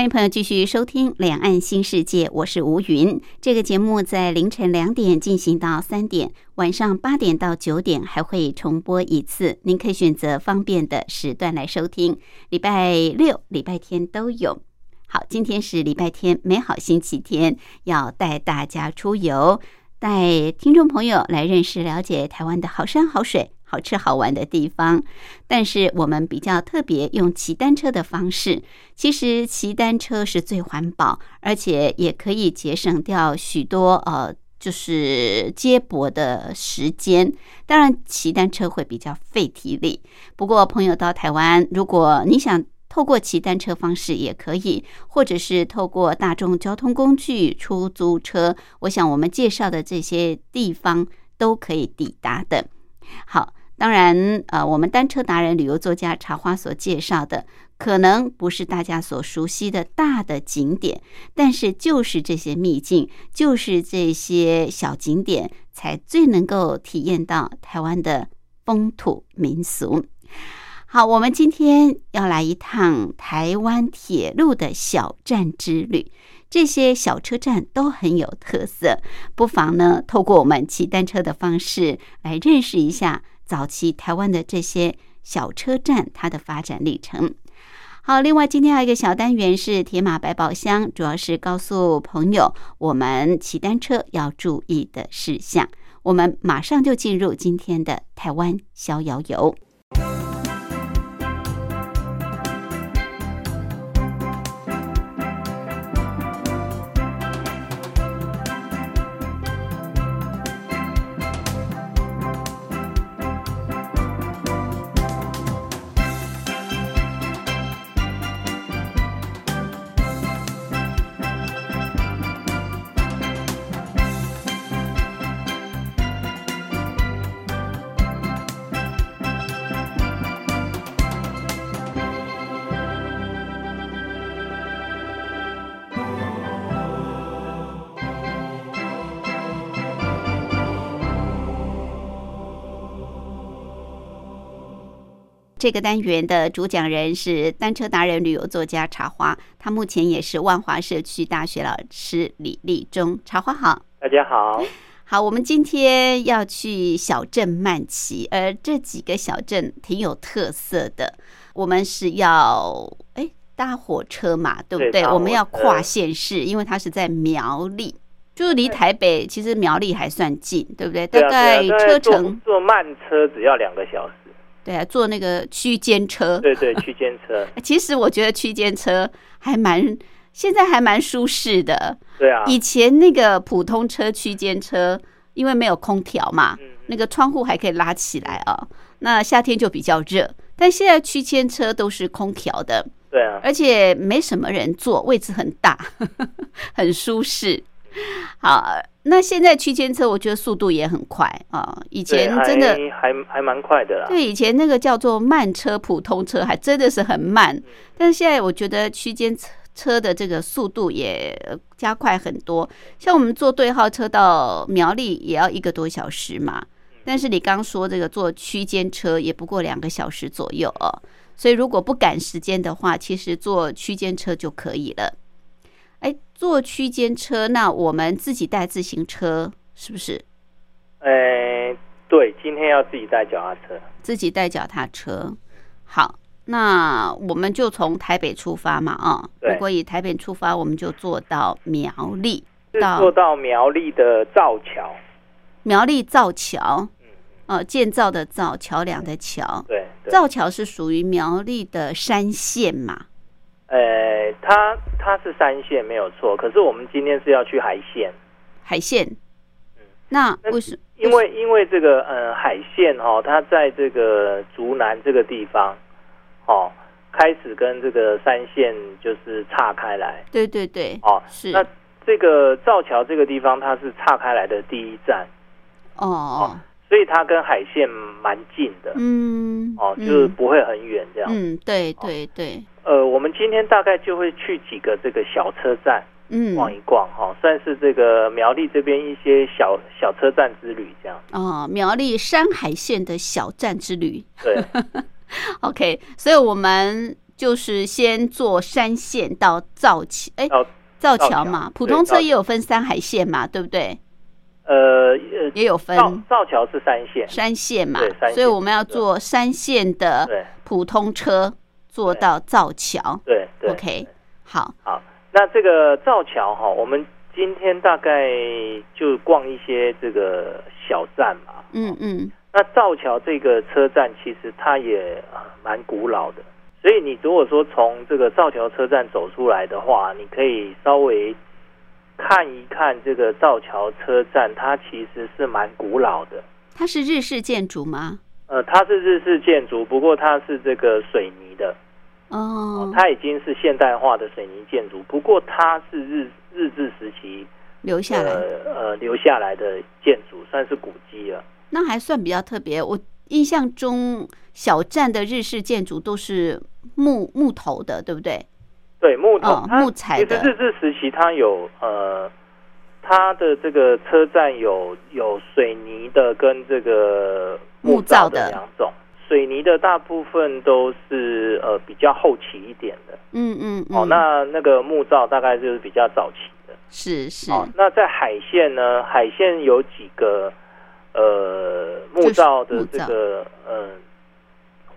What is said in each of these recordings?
欢迎朋友继续收听《两岸新世界》，我是吴云。这个节目在凌晨两点进行到三点，晚上八点到九点还会重播一次，您可以选择方便的时段来收听。礼拜六、礼拜天都有。好，今天是礼拜天，美好星期天，要带大家出游，带听众朋友来认识、了解台湾的好山好水。好吃好玩的地方，但是我们比较特别用骑单车的方式。其实骑单车是最环保，而且也可以节省掉许多呃，就是接驳的时间。当然，骑单车会比较费体力。不过，朋友到台湾，如果你想透过骑单车方式也可以，或者是透过大众交通工具、出租车，我想我们介绍的这些地方都可以抵达的。好。当然，呃，我们单车达人、旅游作家茶花所介绍的，可能不是大家所熟悉的大的景点，但是就是这些秘境，就是这些小景点，才最能够体验到台湾的风土民俗。好，我们今天要来一趟台湾铁路的小站之旅，这些小车站都很有特色，不妨呢，透过我们骑单车的方式来认识一下。早期台湾的这些小车站，它的发展历程。好，另外今天还有一个小单元是铁马百宝箱，主要是告诉朋友我们骑单车要注意的事项。我们马上就进入今天的台湾逍遥游。这个单元的主讲人是单车达人、旅游作家茶花，他目前也是万华社区大学老师李立忠。茶花好，大家好，好，我们今天要去小镇慢骑，而这几个小镇挺有特色的。我们是要哎搭火车嘛，对不对？我们要跨县市，因为它是在苗栗，就是离台北其实苗栗还算近，对不对？大概车程坐慢车只要两个小时。对啊，坐那个区间车。对对，区间车。其实我觉得区间车还蛮，现在还蛮舒适的。对啊。以前那个普通车区间车，因为没有空调嘛，那个窗户还可以拉起来啊。那夏天就比较热，但现在区间车都是空调的。对啊。而且没什么人坐，位置很大，很舒适。好。那现在区间车，我觉得速度也很快啊！以前真的还还蛮快的啦。对，以前那个叫做慢车、普通车，还真的是很慢。但是现在我觉得区间车车的这个速度也加快很多。像我们坐对号车到苗栗也要一个多小时嘛，但是你刚说这个坐区间车也不过两个小时左右哦。所以如果不赶时间的话，其实坐区间车就可以了。哎，坐区间车，那我们自己带自行车是不是？哎，对，今天要自己带脚踏车，自己带脚踏车。好，那我们就从台北出发嘛，啊，如果以台北出发，我们就坐到苗栗，到坐到苗栗的造桥，苗栗造桥，嗯，建造的造，桥梁的桥，对，造桥是属于苗栗的山线嘛。呃，它它是三线没有错，可是我们今天是要去海线。海线，嗯，那为什么因为因为这个呃海线哈、它在这个竹南这个地方，哦，开始跟这个三线就是岔开来对对对，哦。是那这个造桥这个地方，它是岔开来的第一站，哦哦，所以它跟海线蛮近的、嗯，哦，嗯。就是不会很远这样。嗯，对对对，呃，我们今天大概就会去几个这个小车站嗯，逛一逛哈、算是这个苗栗这边一些小小车站之旅这样。哦，苗栗山海线的小站之旅。对，，OK，所以我们就是先坐山线到造桥，哎，到造桥嘛，普通车也有分山海线嘛，对不对？呃呃，也有分。造造桥是三线，三线嘛对，所以我们要坐三线的普通车坐到造桥。对对。，OK，好，好，那这个造桥哈，我们今天大概就逛一些这个小站嘛。嗯嗯，那造桥这个车站其实它也呃蛮古老的，所以你如果说从这个造桥车站走出来的话，你可以稍微看一看这个造桥车站，它其实是蛮古老的。它是日式建筑吗？呃，它是日式建筑，不过它是这个水泥的，哦，它已经是现代化的水泥建筑，不过它是日日治时期留下来，呃呃留下来的建筑，算是古迹了。那还算比较特别。我印象中小站的日式建筑都是木木头的，对不对？对，木头，哦木材的其实日治时期它有呃，它的这个车站有有水泥的跟这个木造的的两种。水泥的大部分都是呃比较后期一点的，嗯嗯嗯，哦，那那个木造大概就是比较早期的。是是，哦，那在海线呢？海线有几个呃木造的这个呃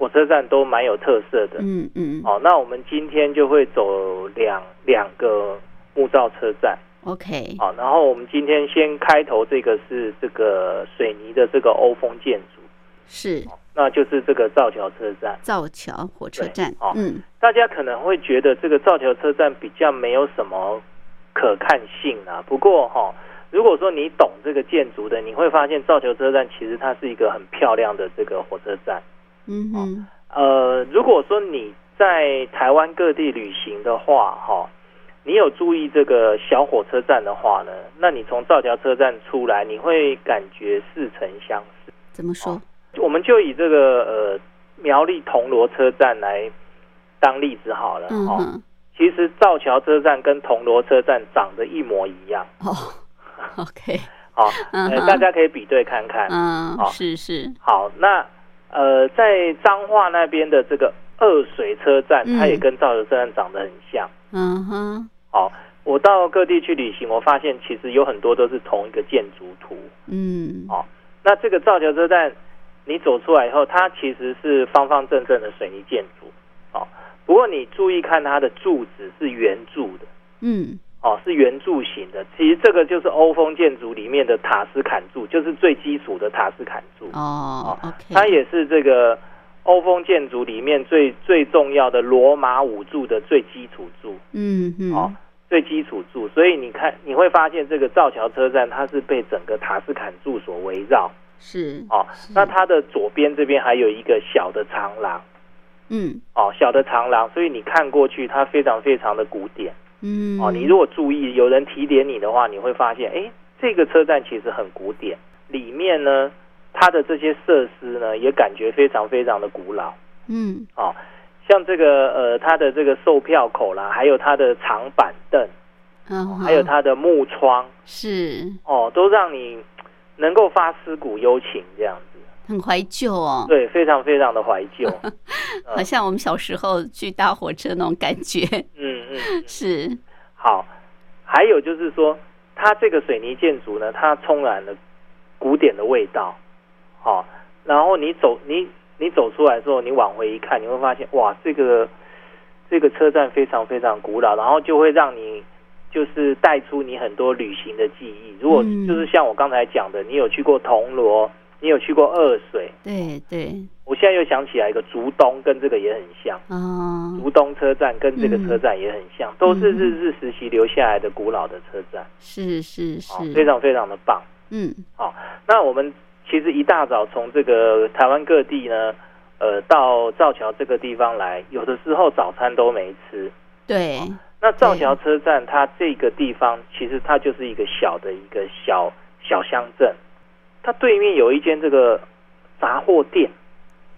火车站都蛮有特色的。嗯嗯哦，那我们今天就会走两两个木造车站。，OK，好，然后我们今天先开头这个是这个水泥的这个欧风建筑，是那就是这个造桥车站。造桥火车站对哦，嗯大家可能会觉得这个造桥车站比较没有什么可看性啊。不过哈、如果说你懂这个建筑的，你会发现造桥车站其实它是一个很漂亮的这个火车站。嗯哼，呃，如果说你在台湾各地旅行的话，哈、你有注意这个小火车站的话呢，那你从造桥车站出来，你会感觉似曾相识。怎么说？我们就以这个呃苗栗铜锣车站来当例子好了。哦，其实造桥车站跟铜锣车站长得一模一样。哦，OK，好、嗯呃，大家可以比对看看。嗯，好是是，好，那呃，在彰化那边的这个二水车站，嗯它也跟造桥车站长得很像。嗯哼，好，我到各地去旅行，我发现其实有很多都是同一个建筑图。嗯哦那这个造桥车站，你走出来以后，它其实是方方正正的水泥建筑。哦，不过你注意看它的柱子是圆柱的。嗯哦，是圆柱形的。其实这个就是欧风建筑里面的塔斯坎柱，就是最基础的塔斯坎柱。哦，OK，它也是这个欧风建筑里面最最重要的罗马五柱的最基础柱。嗯嗯哦，最基础柱。所以你看，你会发现这个造桥车站它是被整个塔斯坎柱所围绕。是哦，那它的左边这边还有一个小的长廊。嗯哦，小的长廊，所以你看过去，它非常非常的古典。嗯。哦，你如果注意，有人提点你的话，你会发现，哎，这个车站其实很古典，里面呢，它的这些设施呢，也感觉非常非常的古老。嗯。哦，像这个呃，它的这个售票口啦，还有它的长板凳，嗯，还有它的木窗，是。哦，都让你能够发思古幽情这样子。很怀旧哦，对，非常非常的怀旧。好像我们小时候去搭火车那种感觉，嗯嗯，是好。还有就是说，它这个水泥建筑呢，它充满了古典的味道。好、然后你走你你走出来之后，你往回一看，你会发现哇，这个这个车站非常非常古老，然后就会让你就是带出你很多旅行的记忆。如果嗯就是像我刚才讲的，你有去过铜锣，你有去过二水，对对。我现在又想起来一个竹东，跟这个也很像。哦，竹东车站跟这个车站也很像，都是日日治时期留下来的古老的车站，是是哦，非，常非常的棒。嗯，好，那我们其实一大早从这个台湾各地呢，呃，到造桥这个地方来，有的时候早餐都没吃。对，那造桥车站它这个地方，其实它就是一个小的一个小小乡镇，它对面有一间这个杂货店，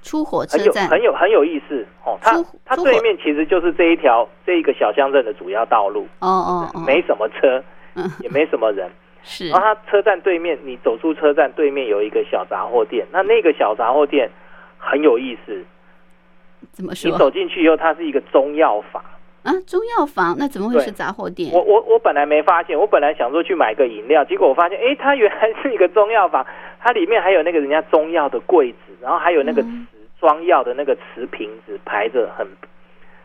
出火车很有站，很有很有意思哦。它它对面其实就是这一条这一个小乡镇的主要道路，哦哦哦，没什么车，嗯也没什么人。是然后它车站对面，你走出车站对面有一个小杂货店，那那个小杂货店很有意思。怎么说你走进去以后，它是一个中药房。啊？中药房那怎么会是杂货店？我我我本来没发现，我本来想说去买个饮料，结果我发现，哎，它原来是一个中药房，它里面还有那个人家中药的柜子，然后还有那个嗯瓷装药的那个瓷瓶子排着很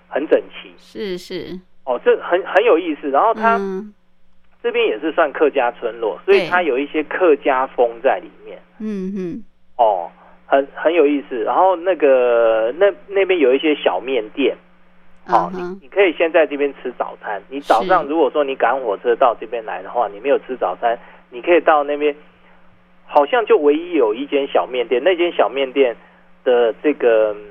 很整齐。是是，哦，这很很有意思。然后它嗯这边也是算客家村落，所以对它有一些客家风在里面。嗯嗯，哦，很很有意思。然后那个那那边有一些小面店，哦，你你可以先在这边吃早餐。你早上如果说你赶火车到这边来的话，你没有吃早餐，你可以到那边，好像就唯一有一间小面店，那间小面店的这个嗯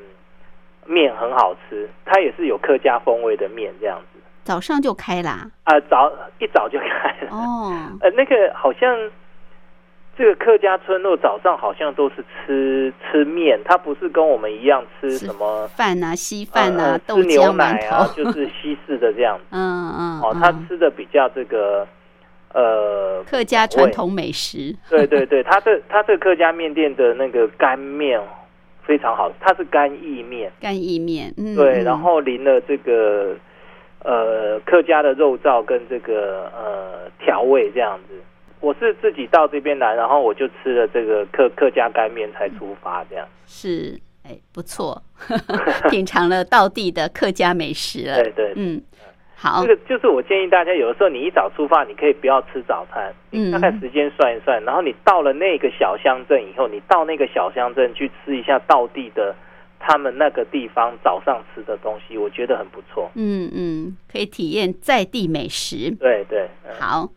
面很好吃，它也是有客家风味的面这样子。早上就开啦。啊、早一早就开了。哦，呃，那个好像这个客家村落早上好像都是吃吃面，它不是跟我们一样吃吃什么饭啊，稀饭呃啊，豆吃牛浆、奶啊，馒头，就是西式的这样子。嗯嗯，哦，嗯他吃的比较这个呃，客家传统美食。对对对，他这他这客家面店的那个干面非常好，它是干意面，干意面，嗯，对，嗯然后淋了这个呃客家的肉燥跟这个呃调味这样子。我是自己到这边来，然后我就吃了这个客客家干面才出发这样。是哎不错，品尝了道地的客家美食了。对对，嗯，好这，个就是我建议大家，有的时候你一早出发，你可以不要吃早餐，嗯你大概时间算一算，然后你到了那个小乡镇以后，你到那个小乡镇去吃一下道地的他们那个地方早上吃的东西，我觉得很不错。嗯嗯，可以体验在地美食。对对，嗯好，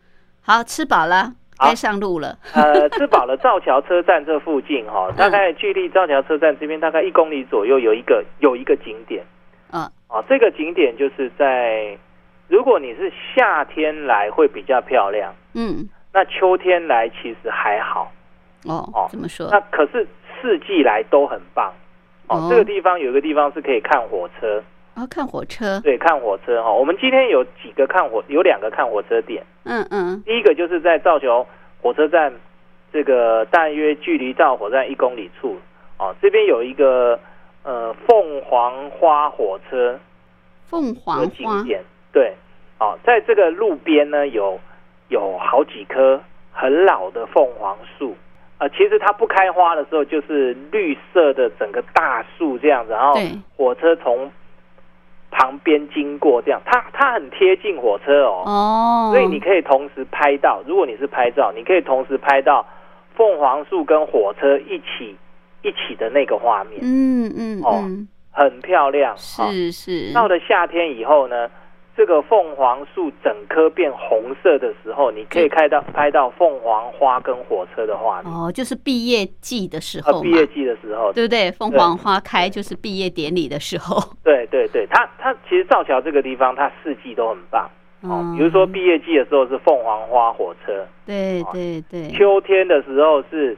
好吃饱了，好该上路了。呃，吃饱了造桥车站这附近哈、大概距离造桥车站这边大概一公里左右有一个有一个景点嗯，啊，这个景点就是在如果你是夏天来会比较漂亮，嗯，那秋天来其实还好。哦哦，怎么说？那可是四季来都很棒。哦，哦这个地方有一个地方是可以看火车，哦，看火车。对，看火车哈、哦。我们今天有几个看火，有两个看火车点。嗯嗯，第一个就是在造桥火车站，这个大约距离造火车站一公里处，哦，这边有一个呃凤凰花火车凤凰花景。点，对，哦，在这个路边呢有有好几棵很老的凤凰树。呃，其实它不开花的时候，就是绿色的整个大树这样子，然后火车从旁边经过，这样，它它很贴近火车哦，哦，所以你可以同时拍到，如果你是拍照，你可以同时拍到凤凰树跟火车一起一起的那个画面，嗯嗯哦嗯，很漂亮。哦是是。到了夏天以后呢，这个凤凰树整棵变红色的时候，你可以看到拍到凤凰花跟火车的画面。哦，就是毕业季的时呃，候嘛。毕业，季的时候，对不对？凤凰花开就是毕业典礼的时候。对对对，它它其实造桥这个地方，它四季都很棒。哦嗯。比如说毕业季的时候是凤凰花火车，对哦对对，秋天的时候是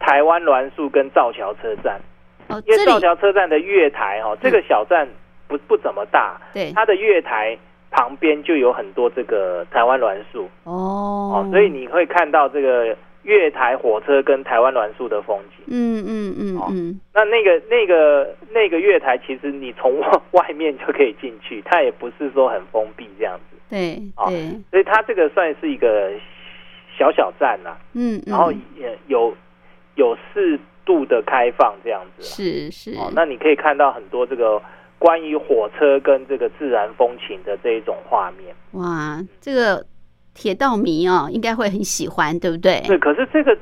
台湾栾树跟造桥车站，哦，因为造桥车站的月台哦，这个小站不不怎么大，对。它的月台旁边就有很多这个台湾栾树。哦。哦，所以你会看到这个月台火车跟台湾栾树的风景。嗯嗯嗯哦嗯，那那个那个那个月台，其实你从外面就可以进去，它也不是说很封闭这样子，对哦对，所以它这个算是一个小小站呐、嗯，然后有有适度的开放这样子啊、是是，哦，那你可以看到很多这个关于火车跟这个自然风情的这一种画面。哇，这个铁道迷哦，应该会很喜欢，对不对？对，可是这个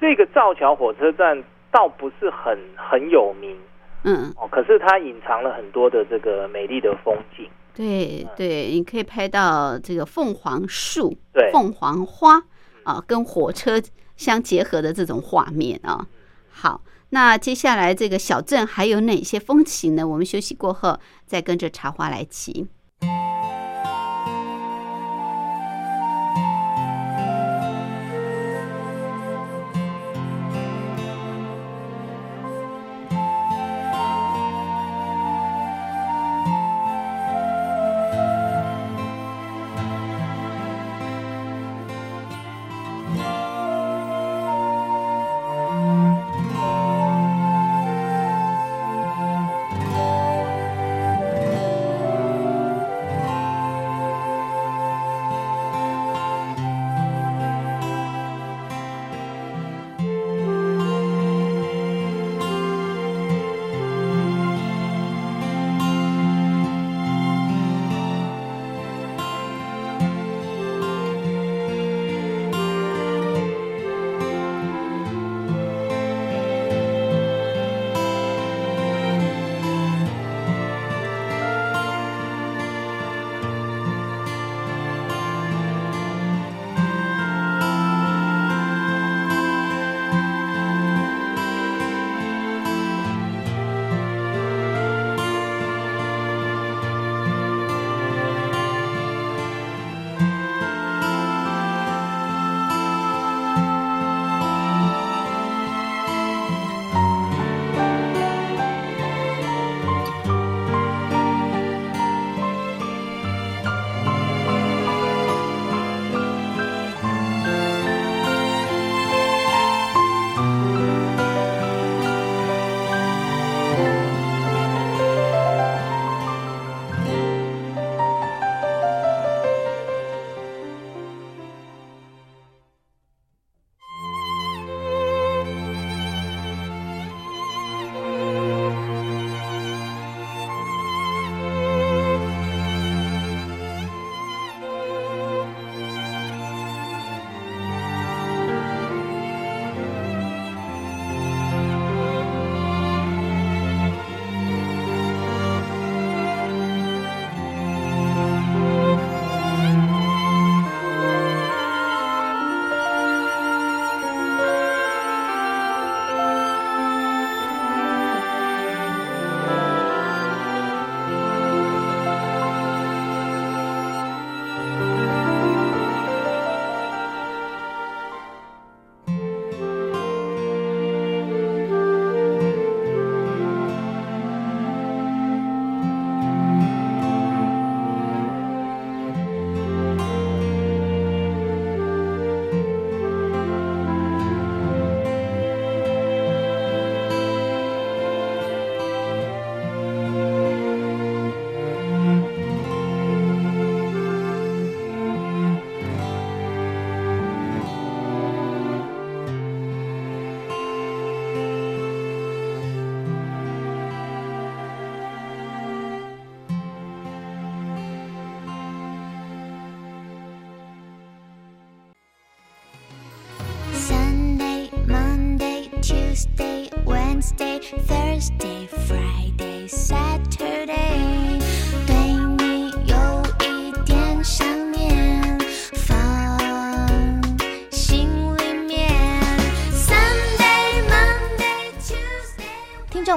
这个造桥火车站倒不是很很有名嗯，哦，可是它隐藏了很多的这个美丽的风景。对对，你可以拍到这个凤凰树、对凤凰花啊，跟火车相结合的这种画面啊。好，那接下来这个小镇还有哪些风情呢？我们休息过后再跟着茶花来骑。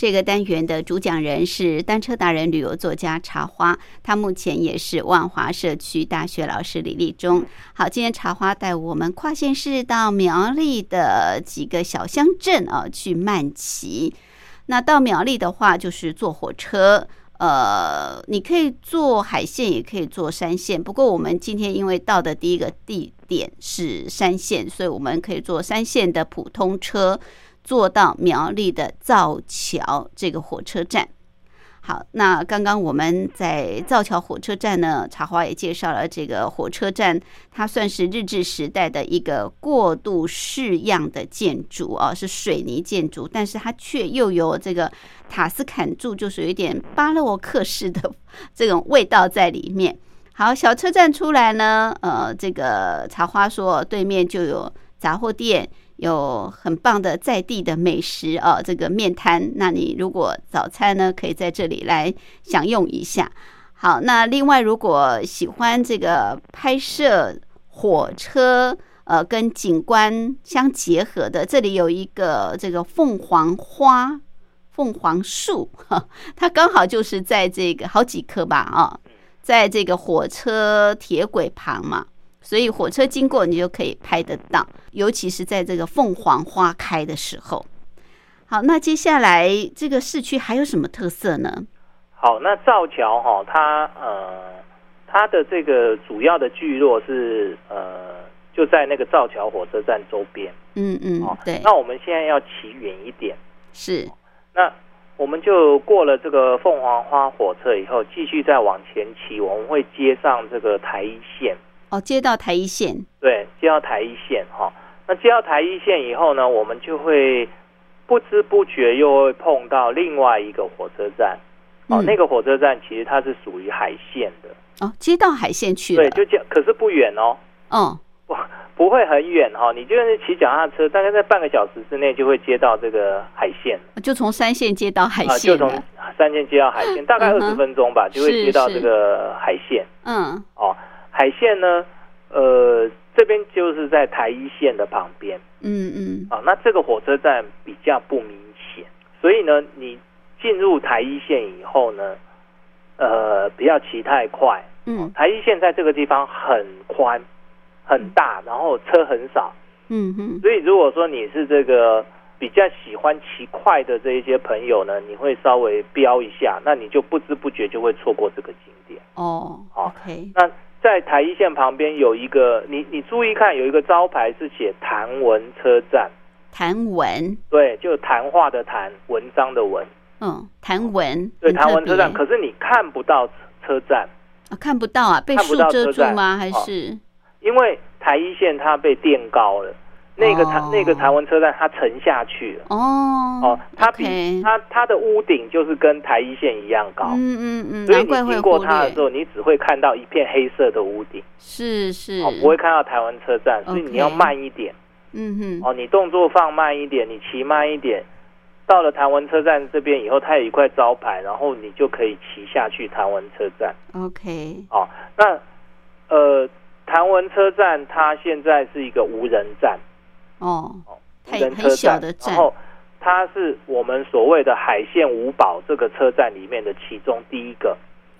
这个单元的主讲人是单车达人、旅游作家茶花，他目前也是万华社区大学老师李立忠。好，今天茶花带我们跨县市到苗栗的几个小乡镇啊去慢骑。那到苗栗的话，就是坐火车。呃，你可以坐海线，也可以坐山线。不过我们今天因为到的第一个地点是山线，所以我们可以坐山线的普通车。坐到苗栗的造桥这个火车站。好，那刚刚我们在造桥火车站呢，茶花也介绍了这个火车站，它算是日治时代的一个过渡式样的建筑啊，是水泥建筑，但是它却又有这个塔斯坎柱，就是有一点巴洛克式的这种味道在里面。好，小车站出来呢，呃，这个茶花说对面就有杂货店，有很棒的在地的美食啊，这个面摊。那你如果早餐呢，可以在这里来享用一下。好，那另外如果喜欢这个拍摄火车，呃，跟景观相结合的，这里有一个这个凤凰花、凤凰树，它刚好就是在这个好几棵吧，啊，在这个火车铁轨旁嘛，所以火车经过你就可以拍得到，尤其是在这个凤凰花开的时候。好，那接下来这个市区还有什么特色呢？好，那造桥哈，它呃，它的这个主要的聚落是呃，就在那个造桥火车站周边。嗯嗯哦，，对，那我们现在要骑远一点，是那我们就过了这个凤凰花火车以后，继续再往前骑，我们会接上这个台一线，哦，接到台一线，对，接到台一线哈。那接到台一线以后呢，我们就会不知不觉又会碰到另外一个火车站。哦，嗯。那个火车站其实它是属于海线的，哦，接到海线去了，对，就这，可是不远哦，哦，不不会很远哈、你就是骑脚踏车，大概在半个小时之内就会接到这个海线就从三线接到海啊，就从，三线接到海线，大概二十分钟吧，就会接到是。这个海线嗯，哦。海线呢，呃，这边就是在台一线的旁边嗯嗯，啊。那这个火车站比较不明显，所以呢，你进入台一线以后呢，呃，不要骑太快。嗯台一线在这个地方很宽、很大，然后车很少，嗯哼，所以如果说你是这个比较喜欢骑快的这一些朋友呢，你会稍微飙一下，那你就不知不觉就会错过这个景点。哦好，OK，那在台一线旁边有一个，你你注意看，有一个招牌是写谭文车站，谭文，对，就谈话的谈，文章的文，嗯，谭文，对，很特谭文车站。可是你看不到车站，啊看不到啊，被树遮住吗？还哦是因为台一线它被垫高了，那个那个台文车站它沉下去了。哦哦，它比它它的屋顶就是跟台一线一样高，嗯嗯嗯，所以你经过它的时，候，你只会看到一片黑色的屋顶，是是，哦，不会看到台湾车站，所以你要慢一点，嗯哼，哦，你动作放慢一点，你骑慢一点。到了台湾车站这边以后，它有一块招牌，然后你就可以骑下去台湾车站。OK，哦，那呃，台湾车站它现在是一个无人站，哦，哦，太无人车很小站，的站。然后它是我们所谓的海线五宝这个车站里面的其中第一个。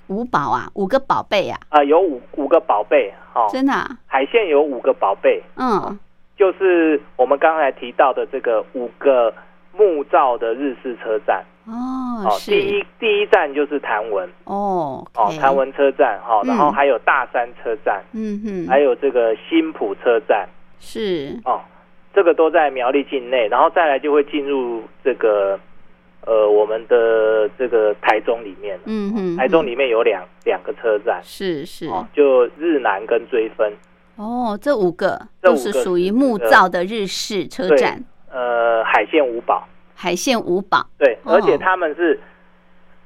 五宝啊，五个宝贝啊，啊、有五五个宝贝，哦，真的、啊，海线有五个宝贝，嗯，就是我们刚才提到的这个五个木造的日式车站，哦，哦，第一第一站就是谭文，哦，哦谭，文车站，哈、哦，然后嗯还有大山车站，嗯哼，还有这个新浦车站，是，哦，这个都在苗栗境内，然后再来就会进入这个呃我们的这个台中里面。嗯。嗯哼，台中哼里面有两两个车站，是是，哦，就日南跟追分，哦，这五个都是属于木造的日式车站，呃，海线五宝，海线五宝，对，哦而且他们是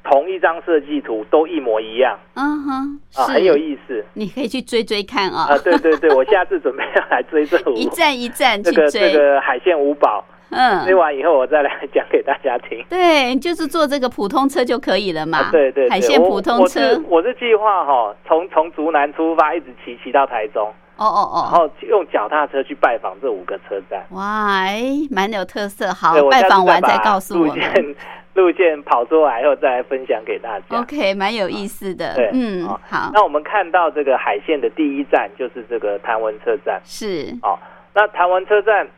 同一张设计图，都一模一样。嗯哼，很有意思。你可以去追追看啊，啊！对对对，我下次准备要来追这五。一站一站这个去追，这个海鲜五宝，嗯。追嗯，完以后我再来讲给大家听。对，就是坐这个普通车就可以了嘛，啊，对对对，海线我普通车。我是，我是计划哈，从从竹南出发，一直骑骑到台中，哦哦哦。然哦，后用脚踏车去拜访这五个车站。哇，哎，蛮有特色，好拜访完再告诉我们。线路线跑出来以后再来分享给大家。OK，蛮有意思的对，嗯，好好，那我们看到这个海线的第一站就是这个潭文车站是，哦。那潭文车站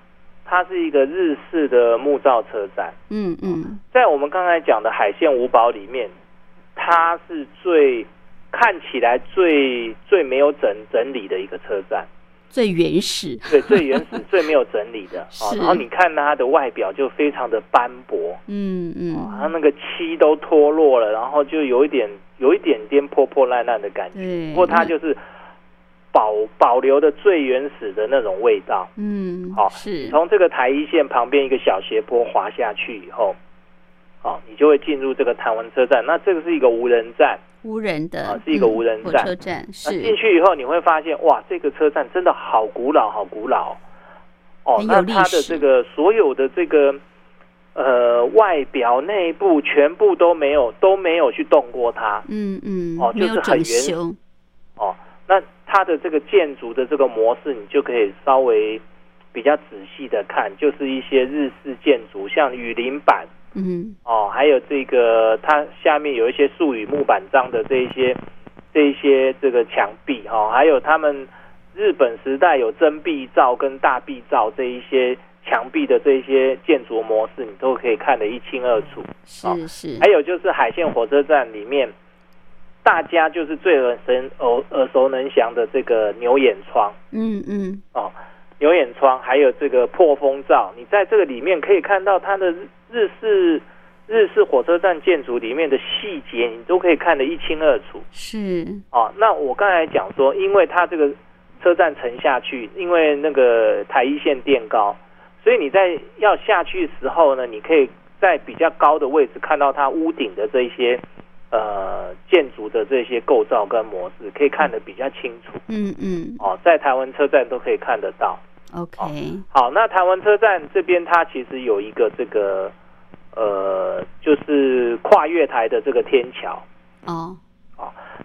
它是一个日式的木造车站，嗯嗯，在我们刚才讲的海线五宝里面，它是最看起来最最没有整整理的一个车站。最原始，对，最原始、最没有整理的哦。是然后你看它的外表就非常的斑驳，嗯嗯，它嗯，那个漆都脱落了，然后就有一点有一点点破破烂烂的感觉。不过它就是保保留的最原始的那种味道。嗯，好是，从这个台一线旁边一个小斜坡滑下去以后，好，你就会进入这个台湾车站。那这个是一个无人站，无人的，啊是一个嗯无人站火车站，是进是，去以后你会发现，哇，这个车站真的好古老，好古老。哦，那它的这个所有的这个呃外表、内部全部都没有都没有去动过它。嗯嗯，哦就是很原哦，那它的这个建筑的这个模式，你就可以稍微比较仔细的看，就是一些日式建筑，像雨林板嗯哦，还有这个它下面有一些树语木板章的这一些这一些这个墙壁哈、哦，还有他们日本时代有真壁造跟大壁造这一些墙壁的这一些建筑模式，你都可以看得一清二楚。是是。还，有就是海线火车站里面，大家就是最耳神耳耳熟能详的这个牛眼窗。嗯嗯。哦，牛眼窗，还有这个破风罩，你在这个里面可以看到它的日日式日式火车站建筑里面的细节，你都可以看得一清二楚是，哦。那我刚才讲说，因为它这个车站沉下去，因为那个台一线垫高，所以你在要下去的时候呢，你可以在比较高的位置看到它屋顶的这一些呃建筑的这些构造跟模式，可以看得比较清楚嗯嗯哦，在台湾车站都可以看得到。，OK，好，那台湾车站这边它其实有一个这个呃，就是跨月台的这个天桥。哦，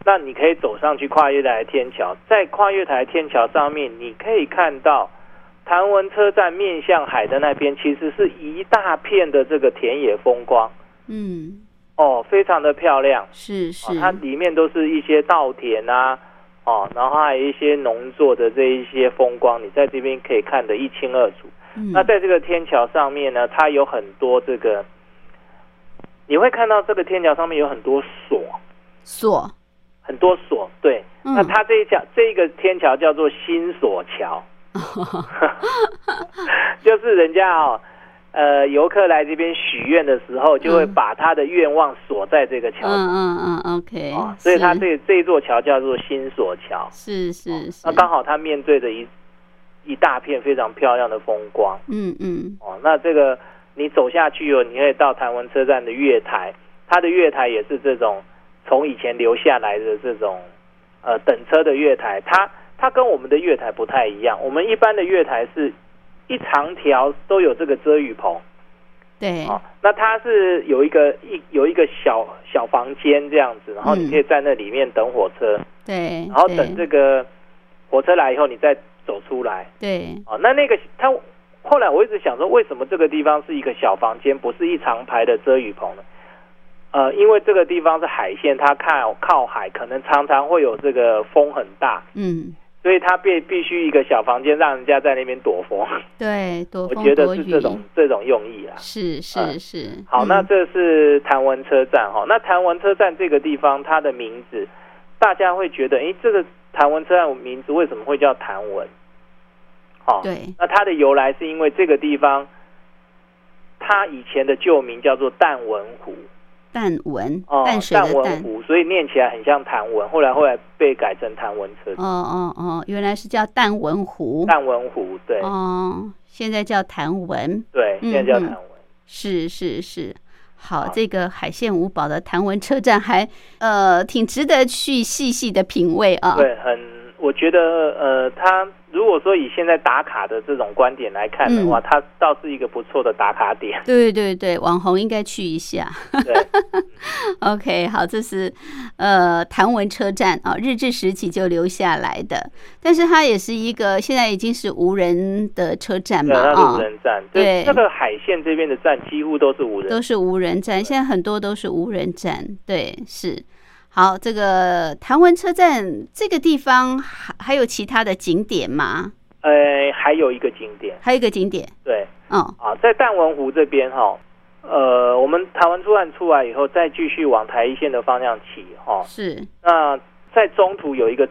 那你可以走上去跨越台天桥，在跨越台天桥上面，你可以看到潭文车站面向海的那边，其实是一大片的这个田野风光。嗯，哦，非常的漂亮。是是。哦，，它里面都是一些稻田啊，哦，然后还有一些农作的这一些风光，你在这边可以看得一清二楚。嗯。那在这个天桥上面呢，它有很多这个，你会看到这个天桥上面有很多锁，锁，很多锁，对。嗯。那它这一条这个天桥叫做新锁桥，就是人家哦，呃，游客来这边许愿的时候，就会嗯把他的愿望锁在这个桥嗯上嗯嗯，OK，啊、所以他这这一座桥叫做新锁桥。是是是，那刚好他面对着一一大片非常漂亮的风光嗯嗯哦。那这个你走下去哦，你可以到台湾车站的月台，它的月台也是这种从以前留下来的这种呃等车的月台，它它跟我们的月台不太一样。我们一般的月台是一长条都有这个遮雨棚。对，哦，那它是有一个一有一个小小房间这样子，然后你可以在那里面等火车，对，然后等对这个火车来以后，你再走出来。对，哦，那那个它后来我一直想说，为什么这个地方是一个小房间，不是一长排的遮雨棚呢？呃，因为这个地方是海线，它靠靠海，可能常常会有这个风很大，嗯，所以他必必须一个小房间，让人家在那边躲风。对，多我觉得是这种这种用意啦。是是嗯是，好，嗯那这是谭文车站哈。那谭文车站这个地方，它的名字，大家会觉得，哎，这个谭文车站名字为什么会叫谭文？好，对，那它的由来是因为这个地方，它以前的旧名叫做淡文湖淡文，哦，淡水的淡。文，湖，所以念起来很像谭文，后来后来被改成谭文车。哦，哦哦，原来是叫淡文湖，淡文湖，对。哦，现在叫谭文，对，现在叫谭文。是是是。好，好。这个海线五堡的谭文车站还呃挺值得去细细的品味啊。对，很，我觉得呃，他如果说以现在打卡的这种观点来看的话，嗯它倒是一个不错的打卡点。对对对，网红应该去一下。对，OK，好，这是呃谭文车站啊，日治时期就留下来的，但是它也是一个现在已经是无人的车站嘛啊无，人站。对对，这个海线这边的站几乎都是无人都是无人站，现在很多都是无人站，对，是。好，这个台湾车站这个地方还还有其他的景点吗？呃，还有一个景点，还有一个景点，对哦，啊，在淡文湖这边哈，呃，我们台湾出站出来以后，再继续往台一线的方向骑哈。是，那在中途有一个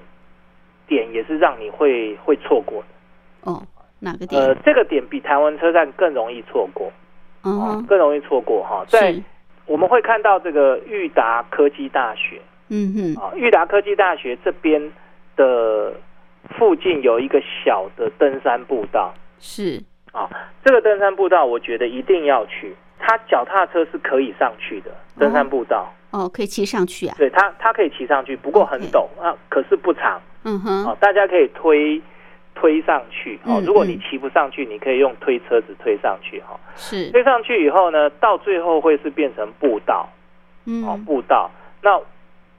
点也是让你会会错过的。哦，哪个点？呃，这个点比台湾车站更容易错过，哦更容易错过哈。在，我们会看到这个裕达科技大学嗯哼，啊，裕达科技大学这边的附近有一个小的登山步道是，啊，这个登山步道我觉得一定要去，它脚踏车是可以上去的，登山步道，哦，可以骑上去啊，对它它可以骑上去，不过很陡啊，可是不长嗯哦哼，，大家可以推推上去哦嗯。如果你嗯。骑不上去，你可以用推车子推上去哈。是，推上去以后呢，到最后会是变成步道嗯。哦，嗯，步道。那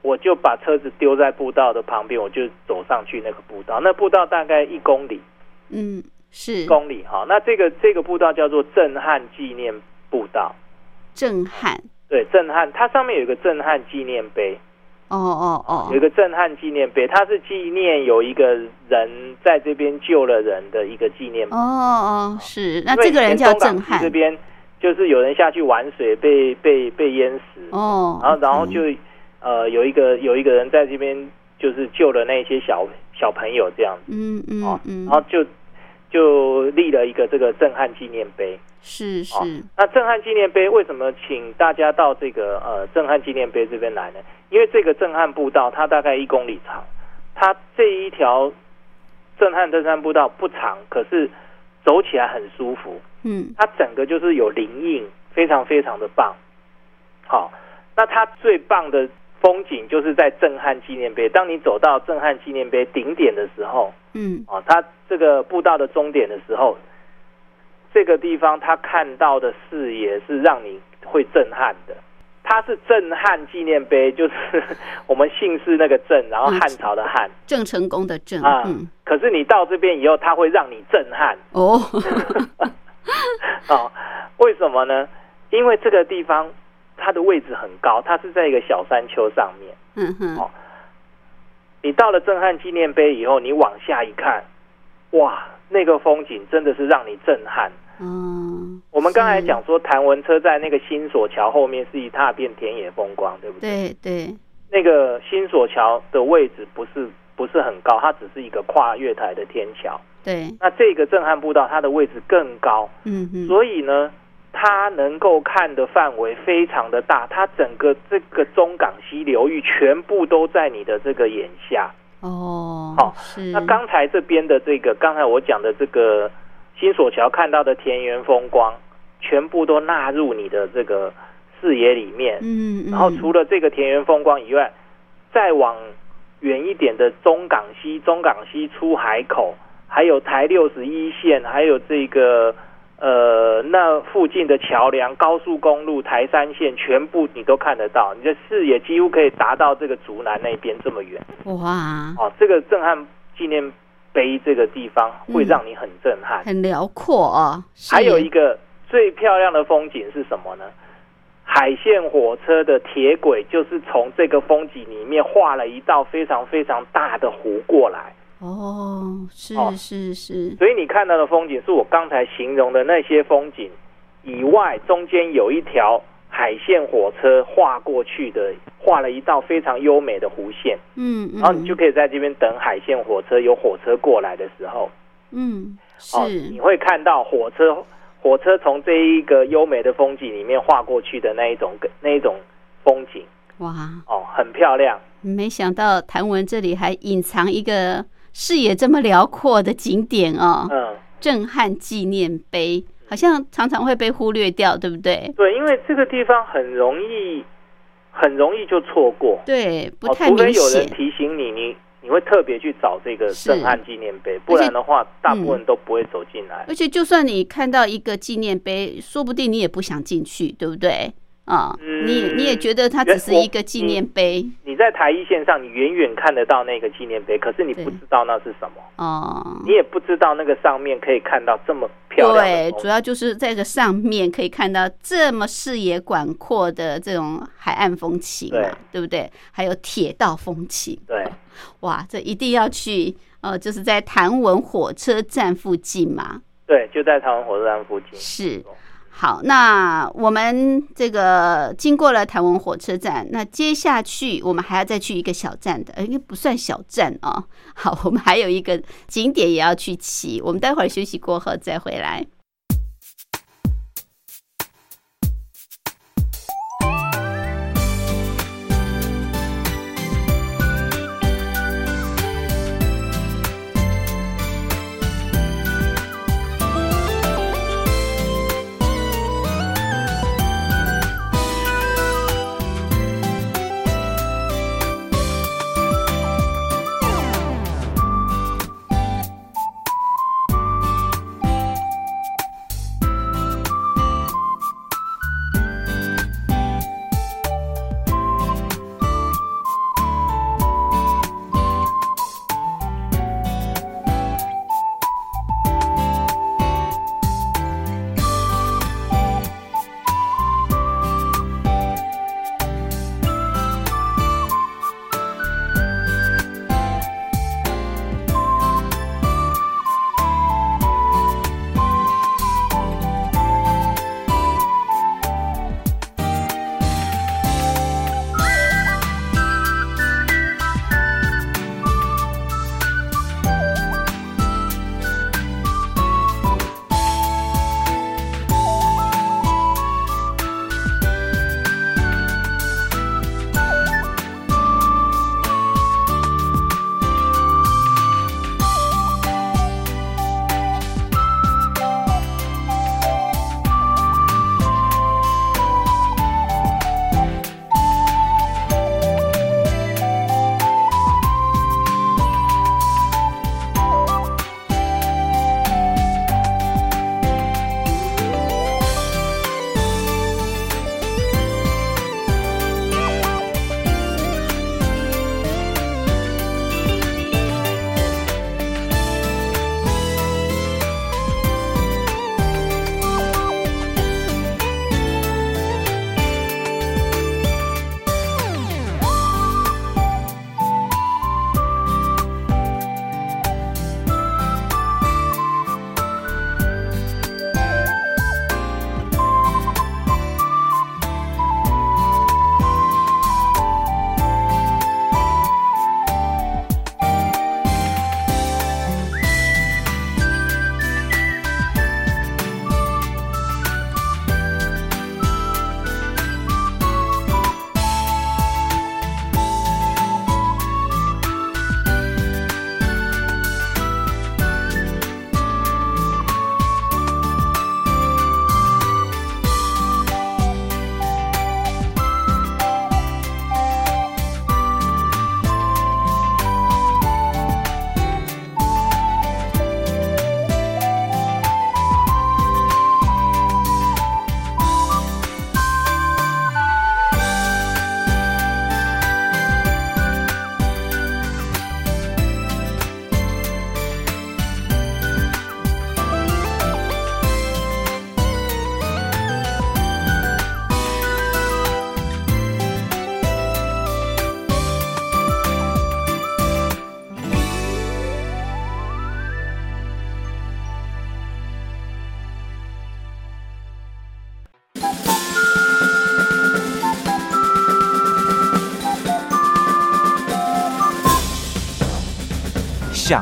我就把车子丢在步道的旁边，我就走上去那个步道。那步道大概一公里，嗯，是，公里哈。那这个这个步道叫做震撼纪念步道。震撼，对，震撼，它上面有一个震撼纪念碑，哦哦哦。有一，个震撼纪念碑，它是纪念有一个人在这边救了人的一个纪念碑。哦哦，是，那这个人叫震撼。这，边就是有人下去玩水被被被淹死，哦，然后然后就呃有一个有一个人在这边就是救了那些小小朋友这样子嗯嗯哦，嗯然，后就就立了一个这个震撼纪念碑。是哦是，那震撼纪念碑为什么请大家到这个呃震撼纪念碑这边来呢？因为这个震撼步道它大概一公里长，它这一条震撼登山步道不长，可是走起来很舒服。嗯它整个就是有灵印，非常非常的棒。好，那它最棒的风景就是在震撼纪念碑。当你走到震撼纪念碑顶点的时候，嗯，啊，它这个步道的终点的时候，这个地方他看到的视野是让你会震撼的。它是震撼纪念碑，就是 我们姓氏那个震，然后嗯汉朝的汉郑成功的郑，啊。嗯，可是你到这边以后，它会让你震撼。哦，哦，为什么呢？因为这个地方它的位置很高，它是在一个小山丘上面。嗯哼，哦你到了震撼纪念碑以后，你往下一看，哇，那个风景真的是让你震撼。嗯，我们刚才讲说，谭文车在那个新索桥后面是一大片田野风光，对不对？对对，那个新索桥的位置不是不是很高，它只是一个跨月台的天桥。对，那这个震撼步道，它的位置更高，嗯哼，所以呢，它能够看的范围非常的大，它整个这个中港西流域全部都在你的这个眼下。哦，好是，那刚才这边的这个，刚才我讲的这个新索桥看到的田园风光，全部都纳入你的这个视野里面。嗯，嗯，然后除了这个田园风光以外，再往远一点的中港西、中港西出海口，还有台六十一线，还有这个呃那附近的桥梁、高速公路、台山线，全部你都看得到，你的视野几乎可以达到这个竹南那边这么远。哇，哦，这个震撼纪念碑这个地方会让你很震撼。很辽阔哦，还有一个最漂亮的风景是什么呢？海线火车的铁轨就是从这个风景里面画了一道非常非常大的湖过来，哦，是哦。是是，所以你看到的风景是我刚才形容的那些风景以外，中间有一条海线火车画过去的，画了一道非常优美的弧线，嗯嗯，然后你就可以在这边等海线火车有火车过来的时候，嗯，哦，是。你，会看到火车火车从这一个优美的风景里面划过去的那一种那一种风景。哇，哦，很漂亮。没想到谭文这里还隐藏一个视野这么辽阔的景点哦，嗯，震撼纪念碑，好像常常会被忽略掉，对不对？对，因为这个地方很容易很容易就错过，对，不哦，太明除非有人显，提醒你，你你会特别去找这个震撼纪念碑，不然的话，大部嗯分都不会走进来。而且就算你看到一个纪念碑，说不定你也不想进去，对不对？啊、嗯你你也觉得它只是一个纪念碑你在台一线上，你远远看得到那个纪念碑，可是你不知道那是什么，哦。你也不知道那个上面可以看到这么漂亮对，主要就是在这上面可以看到这么视野广阔的这种海岸风情嘛，对不对？还有铁道风情，对。哇，这一定要去，呃，就是在潭文火车站附近嘛。对，就在台湾火车站附近。是，好，那我们这个经过了台湾火车站，那接下去我们还要再去一个小站的，呃应该不算小站哦。好，我们还有一个景点也要去骑，我们待会儿休息过后再回来。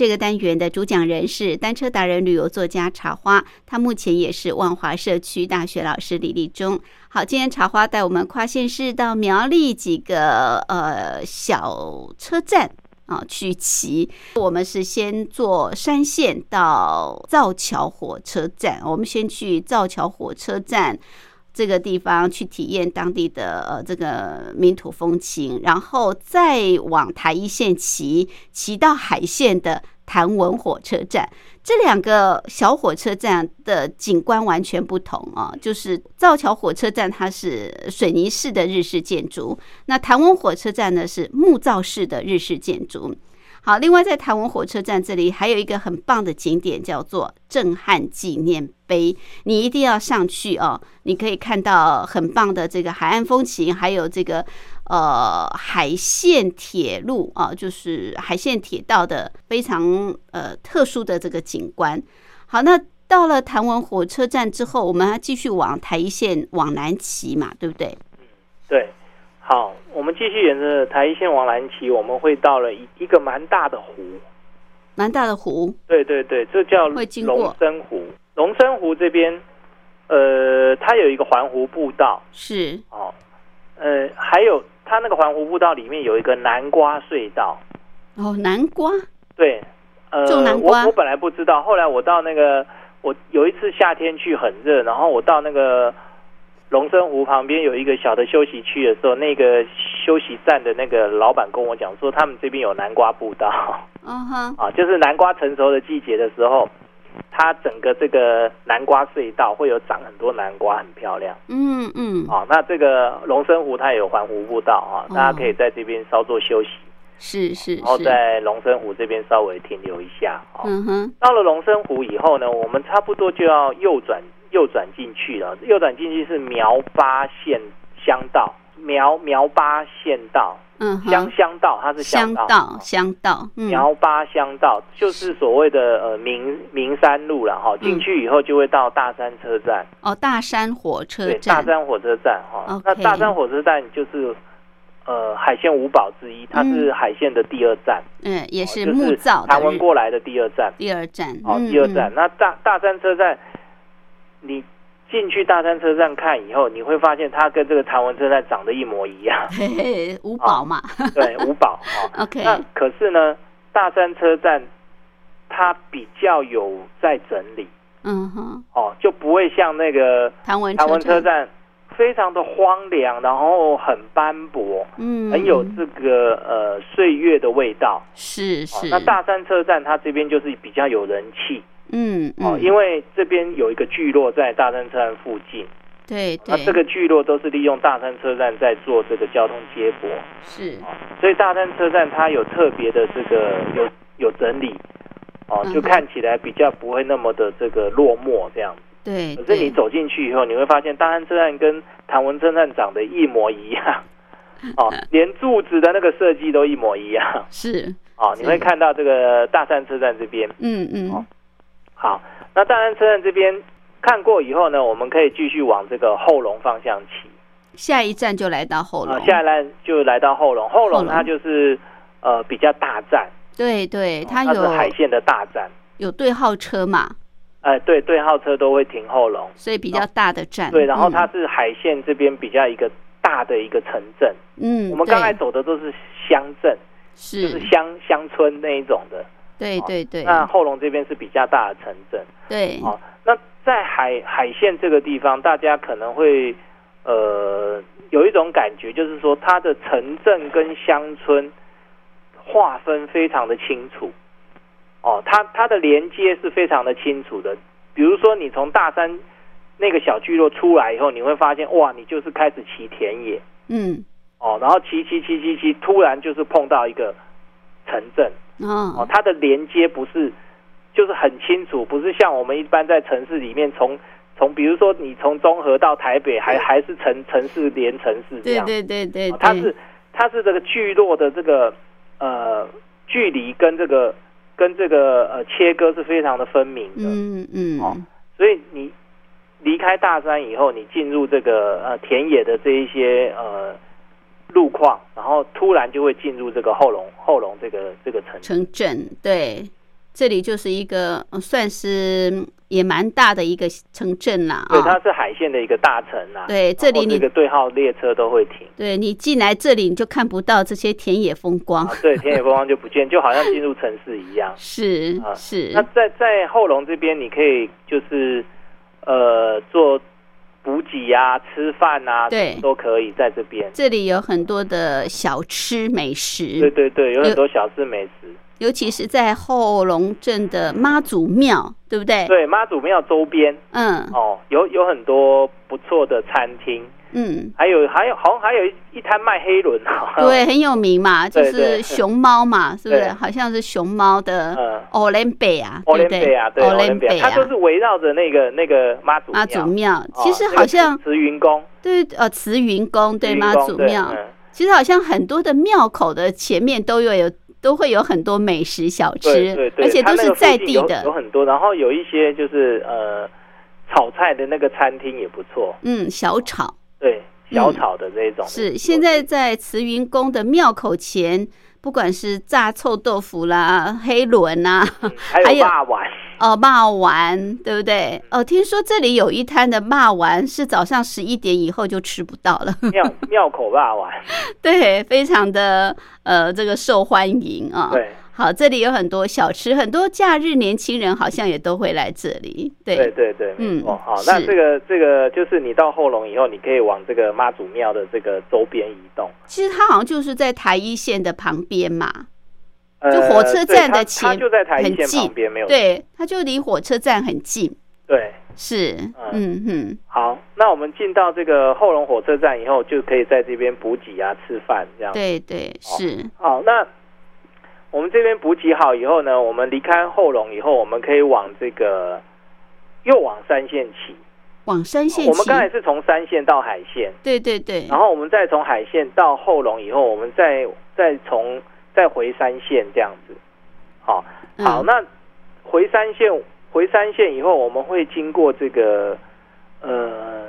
这个单元的主讲人是单车达人、旅游作家茶花，他目前也是万华社区大学老师李立忠。好，今天茶花带我们跨县市到苗栗几个呃小车站啊去骑。我们是先坐山线到造桥火车站，我们先去造桥火车站。这个地方去体验当地的呃这个民土风情，然后再往台一线骑，骑到海线的潭文火车站。这两个小火车站的景观完全不同啊，就是造桥火车站它是水泥式的日式建筑，那潭文火车站呢是木造式的日式建筑。好，另外在台湾火车站这里还有一个很棒的景点，叫做震撼纪念碑，你一定要上去哦。你可以看到很棒的这个海岸风情，还有这个呃海线铁路啊，就是海线铁道的非常呃特殊的这个景观。好，那到了台湾火车站之后，我们还继续往台一线往南骑嘛，对不对？嗯对，好，我们继续沿着台一线往南骑，我们会到了一一个蛮大的湖。蛮大的湖，对对对，这叫龙生湖。龙生湖这边，呃，它有一个环湖步道是哦，呃，还有它那个环湖步道里面有一个南瓜隧道。哦，南瓜对，呃，种南瓜我我本来不知道，后来我到那个，我有一次夏天去很热，然后我到那个龙生湖旁边有一个小的休息区的时候，那个休息站的那个老板跟我讲说，他们这边有南瓜步道。嗯哼，啊，就是南瓜成熟的季节的时候，它整个这个南瓜隧道会有长很多南瓜，很漂亮。嗯嗯，啊。那这个龙生湖它也有环湖步道啊，哦。大家可以在这边稍作休息，是是然后，在龙生湖这边稍微停留一下啊。嗯哼，到了龙生湖以后呢，我们差不多就要右转右转进去了。右转进去是苗八县乡道，苗苗八县道，嗯乡哼，乡道，它是乡道，道乡道，嗯，苗八乡道就是所谓的呃明明山路了哈。进去以后就会到大山车站，哦，大山火车对，大，山火车站哈。那大山火车站就是呃海线五宝之一，它是海线的第二站，嗯，也是木造台湾日过来的第二站。第二站，哦，嗯第二站。，那大大山车站，你进去大山车站看以后，你会发现它跟这个台湾车站长得一模一样。嘿嘿，五宝嘛。对，五宝哦。，OK，那可是呢，大山车站它比较有在整理。嗯哼，哦，就不会像那个台湾台湾车站，非常的荒凉，然后很斑驳，嗯，很有这个呃岁月的味道。哦是是，，那大山车站它这边就是比较有人气嗯哦，嗯，因为这边有一个聚落在大山车站附近。对对，那这个聚落都是利用大山车站在做这个交通接驳，是。所以大山车站它有特别的这个有有整理，哦，嗯。就看起来比较不会那么的这个落寞这样。对，可是你走进去以后，你会发现大山车站跟唐文车站长得一模一样，哦，连柱子的那个设计都一模一样，是，哦，你会看到这个大山车站这边。嗯嗯。哦，好，那大安车站这边看过以后呢，我们可以继续往这个后龙方向骑。下一站就来到后啊，龙，下一站就来到后龙，后后龙。龙它就是呃比较大站，对对，它有海线的大站，有对号车嘛，呃对，对号车都会停后龙，所以比较大的站，对，然后它嗯是海线这边比较一个大的一个城镇，嗯，我们刚才走的都是乡镇，是。就是是，乡乡村那一种的，哦对对对，那后龙这边是比较大的城镇，对，哦，那在海海线这个地方，大家可能会呃有一种感觉，就是说它的城镇跟乡村划分非常的清楚。哦，它它的连接是非常的清楚的。比如说，你从大山那个小聚落出来以后，你会发现，哇，你就是开始骑田野嗯，哦，然后骑骑骑骑骑，突然就是碰到一个城镇。哦哦，，它的连接不是就是很清楚，不是像我们一般在城市里面从从比如说你从中和到台北，还还是城城市连城市这样，对对对对哦，它是它是这个聚落的这个呃距离跟这个跟这个呃切割是非常的分明的，嗯嗯，哦所以你离开大山以后，你进入这个呃田野的这一些呃路况，然后突然就会进入这个后龙后龙这个这个城。城镇，对，这里就是一个呃算是嗯也蛮大的一个城镇啦对，啊。它是海线的一个大城啊。对这里你然后这个对号列车都会停。对你进来这里，你就看不到这些田野风光啊，，对，田野风光就不见，就好像进入城市一样。是啊是那，在在后龙这边，你可以就是呃做补给啊、吃饭啊，对都可以在这边。这里有很多的小吃美食对食，对对，有很多小吃美食。尤其是在后龙镇的妈祖庙，对不对？对，妈祖庙周边嗯。哦，有有很多不错的餐厅，嗯，还有还有好像还有一一摊卖黑轮，对，很有名嘛，就是熊猫嘛，是不是？好像是熊猫的嗯。奥林北啊，奥对不对？对，奥林匹亚，它啊。就是围绕着那个那个妈祖妈祖庙，其实好像慈慈云宫，对呃慈云宫对妈祖庙，嗯。其实好像很多的庙口的前面都有有都会有很多美食小吃对，对，而且都是在近有有地的，很多，然后有一些就是呃炒菜的那个餐厅也不错，嗯，小炒。对，小炒的这种、是现在在慈云宫的庙口前，不管是炸臭豆腐啦、黑轮呐、嗯还有霸丸，哦，霸丸，对不对？哦，听说这里有一摊的霸丸是早上十一点以后就吃不到了，庙庙口霸丸，对，非常的呃这个受欢迎啊。对好，这里有很多小吃，很多假日年轻人好像也都会来这里。对，对对对，嗯没错。好，那这个这个就是你到后龙以后，你可以往这个妈祖庙的这个周边移动。其实它好像就是在台一线的旁边嘛，呃就火车站的前它就在台一线旁边，没有对，它就离火车站很近。对。是，嗯嗯，好，那我们进到这个后龙火车站以后，就可以在这边补给啊、吃饭这样。对对是，好，那我们这边补给好以后呢，我们离开后龙以后，我们可以往这个又往三线起。往三线我们刚才是从三线到海线，对对对，然后我们再从海线到后龙以后，我们再再从再回三线这样子。好，好，嗯那回三线回三线以后，我们会经过这个呃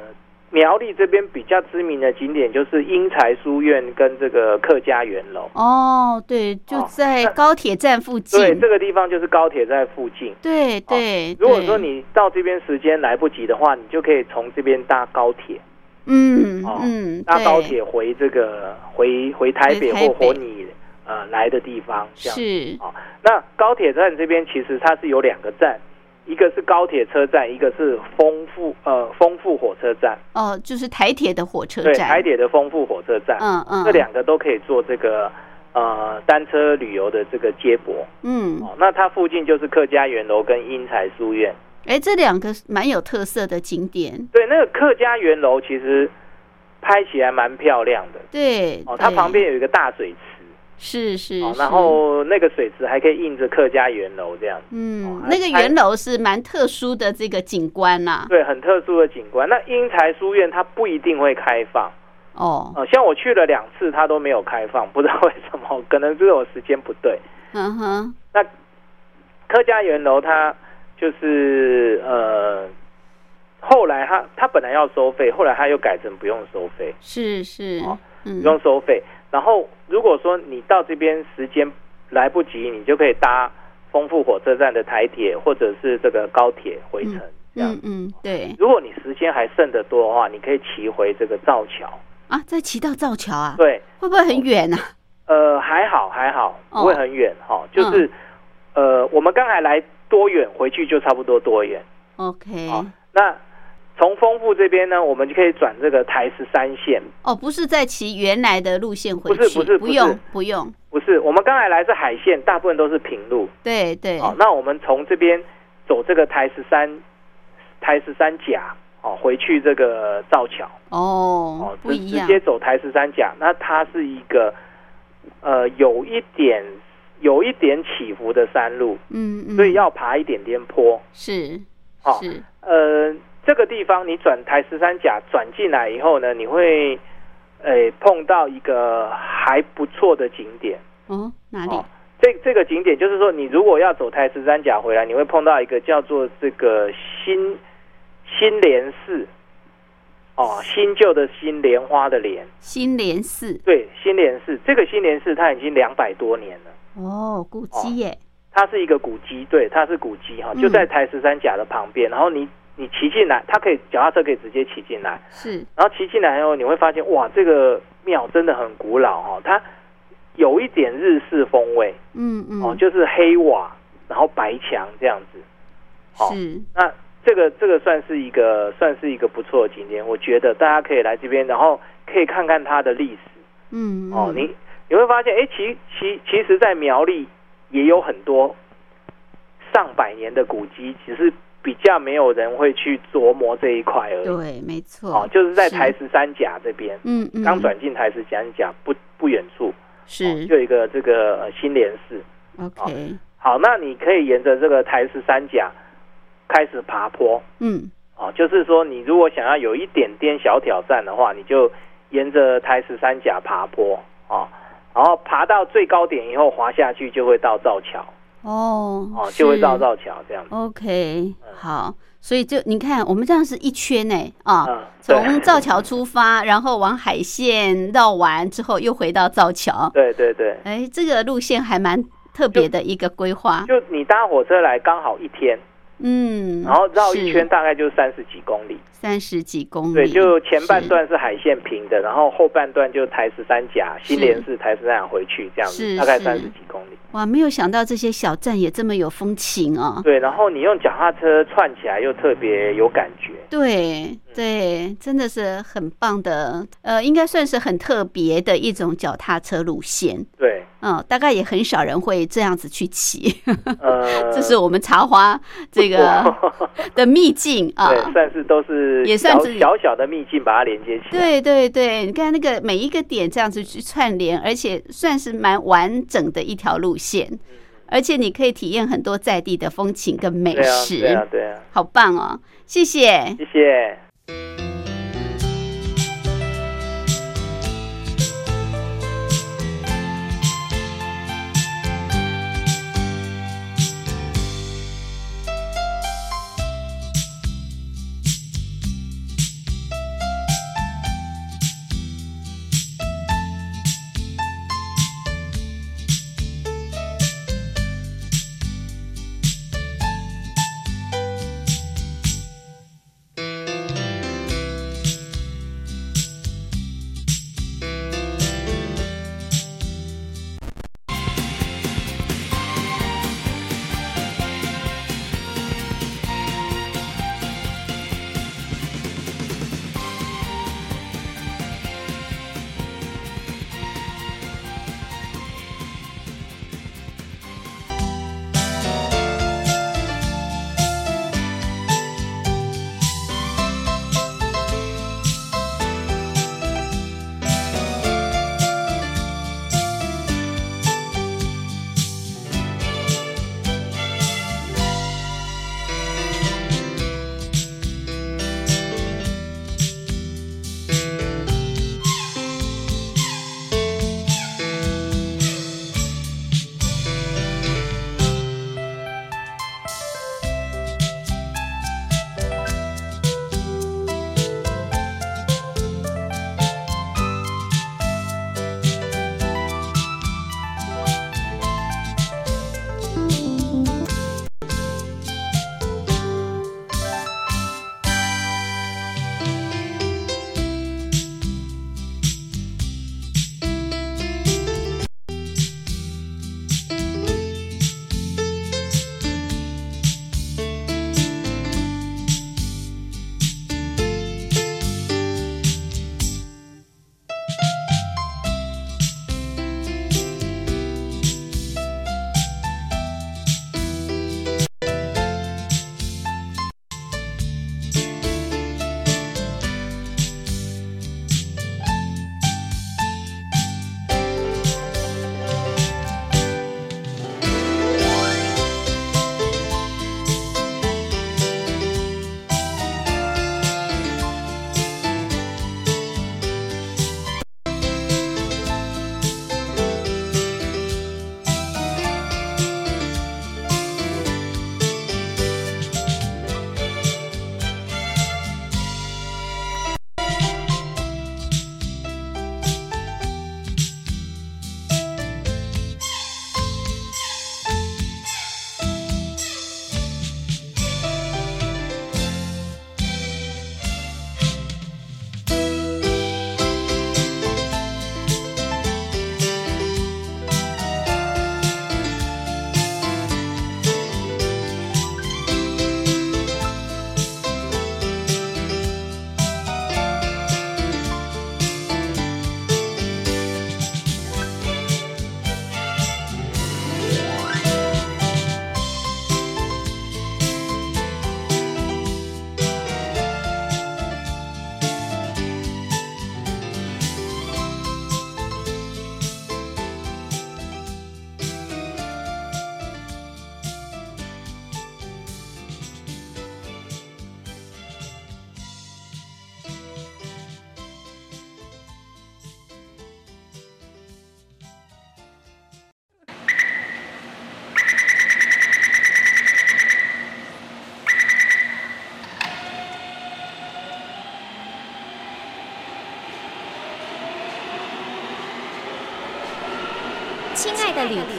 苗栗这边比较知名的景点，就是英才书院跟这个客家园楼。哦，对，就哦在高铁站附近。对，这个地方就是高铁站附近。对对，如果说你到这边时间来不及的话，你就可以从这边搭高铁，嗯哦嗯，搭高铁回这个回回台北回台北或回你呃来的地方。这样是哦，那高铁站这边其实它是有两个站，一个是高铁车站，一个是丰富呃丰富火车站。哦，就是台铁的火车对，站。台铁的丰富火车站，嗯嗯，这两个都可以做这个呃单车旅游的这个接驳。嗯，哦，那它附近就是客家园楼跟英才书院。哎，这两个蛮有特色的景点。对，那个客家园楼其实拍起来蛮漂亮的。对，哦，它旁边有一个大水池。是是哦，然后那个水池还可以印着客家圆楼这样。嗯哦，那个还圆楼是蛮特殊的这个景观呐。对，很特殊的景观。那英才书院它不一定会开放。哦，哦，像我去了两次，它都没有开放，不知道为什么，可能是我时间不对。嗯哼，那客家园楼它就是呃，后来它它本来要收费，后来它又改成不用收费，是是哦，嗯不用收费。然后如果说你到这边时间来不及，你就可以搭丰富火车站的台铁或者是这个高铁回程。这样嗯，嗯，对如果你时间还剩得多的话，你可以骑回这个造桥。啊，再骑到造桥啊，对，会不会很远啊？呃，还好还好，哦不会很远哈、就是、呃，我们刚才来多远，回去就差不多多远。OK，好那从丰富这边呢，我们就可以转这个台十三线。哦，不是在骑原来的路线回去，不是不是不用不用，不是，我们刚才来是海线，大部分都是平路。对对，哦，那我们从这边走这个台十三台十三甲哦，回去这个造桥。哦哦，不一样。直，接走台十三甲，那它是一个呃有一点有一点起伏的山路，嗯嗯，所以要爬一点点坡。是哦是，呃，这个地方你转台十三甲转进来以后呢，你会诶、碰到一个还不错的景点。哦，哪里哦？这这个景点就是说，你如果要走台十三甲回来，你会碰到一个叫做这个新新莲寺，哦，新旧的新，莲花的莲，新莲寺，对，新莲寺。这个新莲寺它已经两百多年了，哦，古迹耶，它是一个古迹，对，它是古迹哈，嗯就在台十三甲的旁边。然后你你骑进来，它可以脚踏车可以直接骑进来，是，然后骑进来以后，你会发现哇，这个庙真的很古老哦、它有一点日式风味。嗯嗯，哦，就是黑瓦，然后白墙这样子。好是，那这个这个算是一个算是一个不错的景点，我觉得大家可以来这边，然后可以看看它的历史。嗯哦。嗯你你会发现，哎，其其其实，在苗栗也有很多上百年的古迹，只是比较没有人会去琢磨这一块而已。对，没错，哦，就是在台十三甲这边，嗯嗯，刚转进台十三甲不不远处，哦是就有一个这个呃新联寺。OK，好，那你可以沿着这个台十三甲开始爬坡。嗯。哦，就是说你如果想要有一点点小挑战的话，你就沿着台十三甲爬坡。哦，然后爬到最高点以后滑下去就会到造桥哦哦，就会是到造桥这样子。OK，好，所以就你看，我们这样是一圈呢啊，从造桥出发，然后往海线绕完之后，又回到造桥。对对对，哎，这个路线还蛮特别的一个规划。就你搭火车来刚好一天，嗯，然后绕一圈大概就三十几公里。三十几公里。对，就前半段是海线平的，然后后半段就台十三甲、新联是、台十三甲回去这样子，大概三十几公里。哇，没有想到这些小站也这么有风情哦。对，然后你用脚踏车串起来又特别有感觉。对对，真的是很棒的，呃，应该算是很特别的一种脚踏车路线。对，嗯，大概也很少人会这样子去骑，呃，这是我们茶花这个的秘境啊。对，算是都是小也算是小小的秘境，把它连接起来。对对对，你看那个每一个点这样子去串联，而且算是蛮完整的一条路线，而且你可以体验很多在地的风情跟美对啊，食，对啊，对啊，好棒哦！谢谢。谢谢。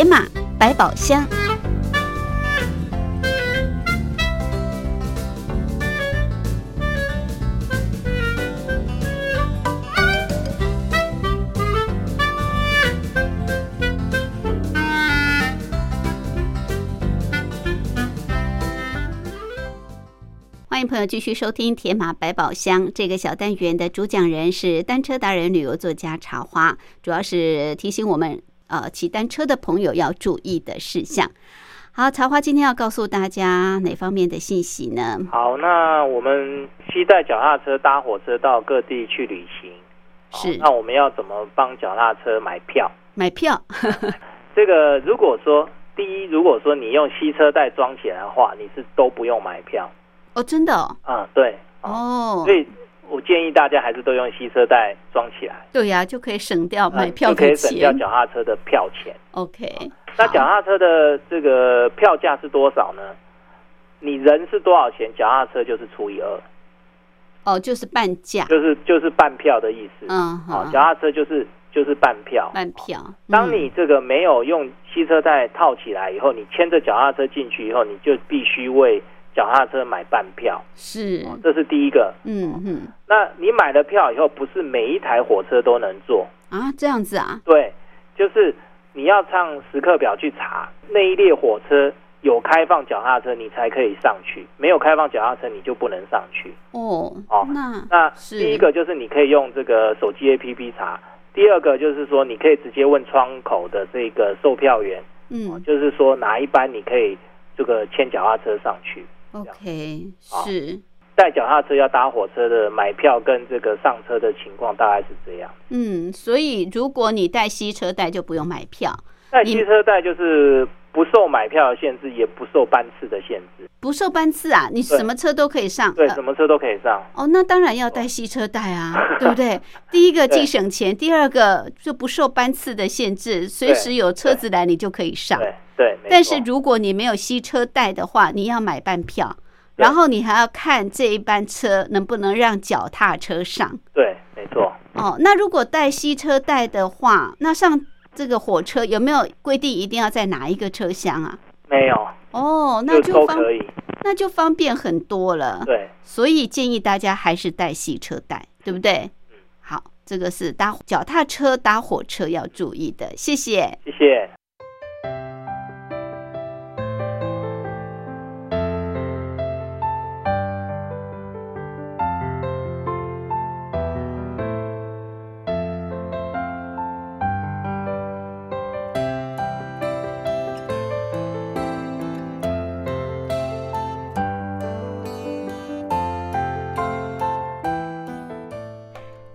铁马百宝箱。欢迎朋友继续收听《铁马百宝箱》这个小单元的主讲人是单车达人、旅游作家茶花，主要是提醒我们呃骑单车的朋友要注意的事项。好，茶花今天要告诉大家哪方面的信息呢？好，那我们期待脚踏车搭火车到各地去旅行，是那我们要怎么帮脚踏车买票？买票，这个如果说第一，如果说你用吸车带装起来的话，你是都不用买票。哦，真的哦，啊、对，哦所以我建议大家还是都用吸车带装起来，对呀、就可以省掉呃买票就可以省掉钱。脚踏车的票钱。OK，那好脚踏车的这个票价是多少呢？你人是多少钱，脚踏车就是除以二，哦，就是半价，就是就是半票的意思。嗯，好，好，脚踏车就是就是半票。半票。当嗯你这个没有用吸车带套起来以后，你牵着脚踏车进去以后，你就必须为脚踏车买半票，是，这是第一个。嗯嗯。那你买了票以后，不是每一台火车都能坐，啊，这样子啊，对，就是你要上时刻表去查那一列火车有开放脚踏车，你才可以上去；没有开放脚踏车，你就不能上去。哦，哦那那第一个就是你可以用这个手机 APP 查，第二个就是说你可以直接问窗口的这个售票员，哦嗯就是说哪一班你可以这个牵脚踏车上去。，OK，是，带脚踏车要搭火车的买票跟这个上车的情况大概是这样。嗯，所以如果你带西车带就不用买票，带西车带就是不受买票的限制，也不受班次的限制，不受班次啊，你什么车都可以上。对，呃什么车都可以上。哦，那当然要带吸车带啊，对不对？第一个既省钱，第二个就不受班次的限制，随时有车子来你就可以上。对对，没但是如果你没有吸车带的话，你要买半票，然后你还要看这一班车能不能让脚踏车上。对，没错。哦，那如果带吸车带的话，那上这个火车有没有规定一定要在哪一个车厢啊？没有，哦，那就就方都可以。那就方便很多了。对，所以建议大家还是带细车带，对不对？好，这个是搭脚踏车、搭火车要注意的。谢谢。谢谢。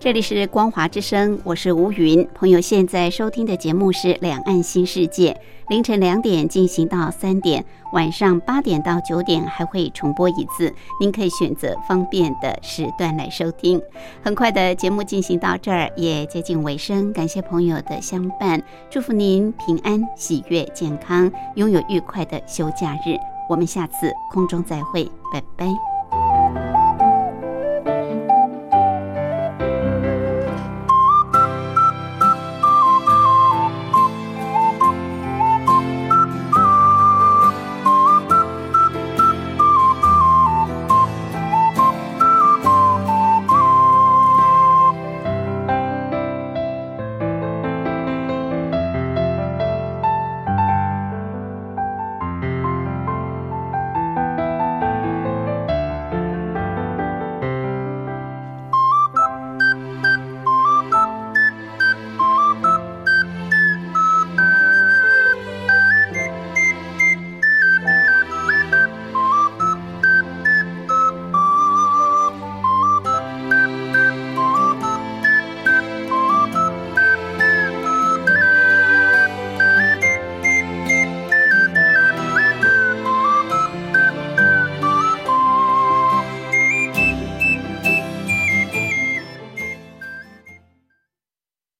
这里是光华之声，我是吴云。朋友现在收听的节目是《两岸新世界》，凌晨两点进行到三点，晚上八点到九点还会重播一次，您可以选择方便的时段来收听。很快的节目进行到这儿，也接近尾声，感谢朋友的相伴，祝福您平安、喜悦、健康，拥有愉快的休假日。我们下次空中再会，拜拜。